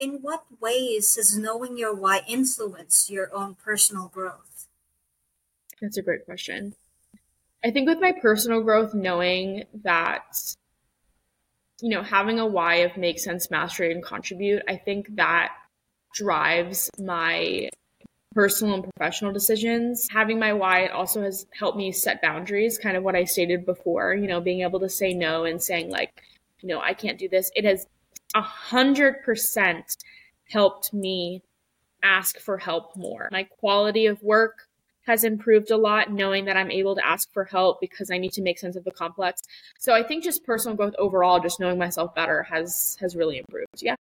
In what ways has knowing your why influenced your own personal growth? That's a great question. I think with my personal growth, knowing that, you know, having a why of make sense, mastery, and contribute, I think that drives my personal and professional decisions. Having my why it also has helped me set boundaries, kind of what I stated before, you know, being able to say no and saying, like, you know, I can't do this. It has a hundred percent helped me ask for help more. My quality of work has improved a lot knowing that I'm able to ask for help because I need to make sense of the complex. So I think just personal growth overall, just knowing myself better has has really improved. Yeah.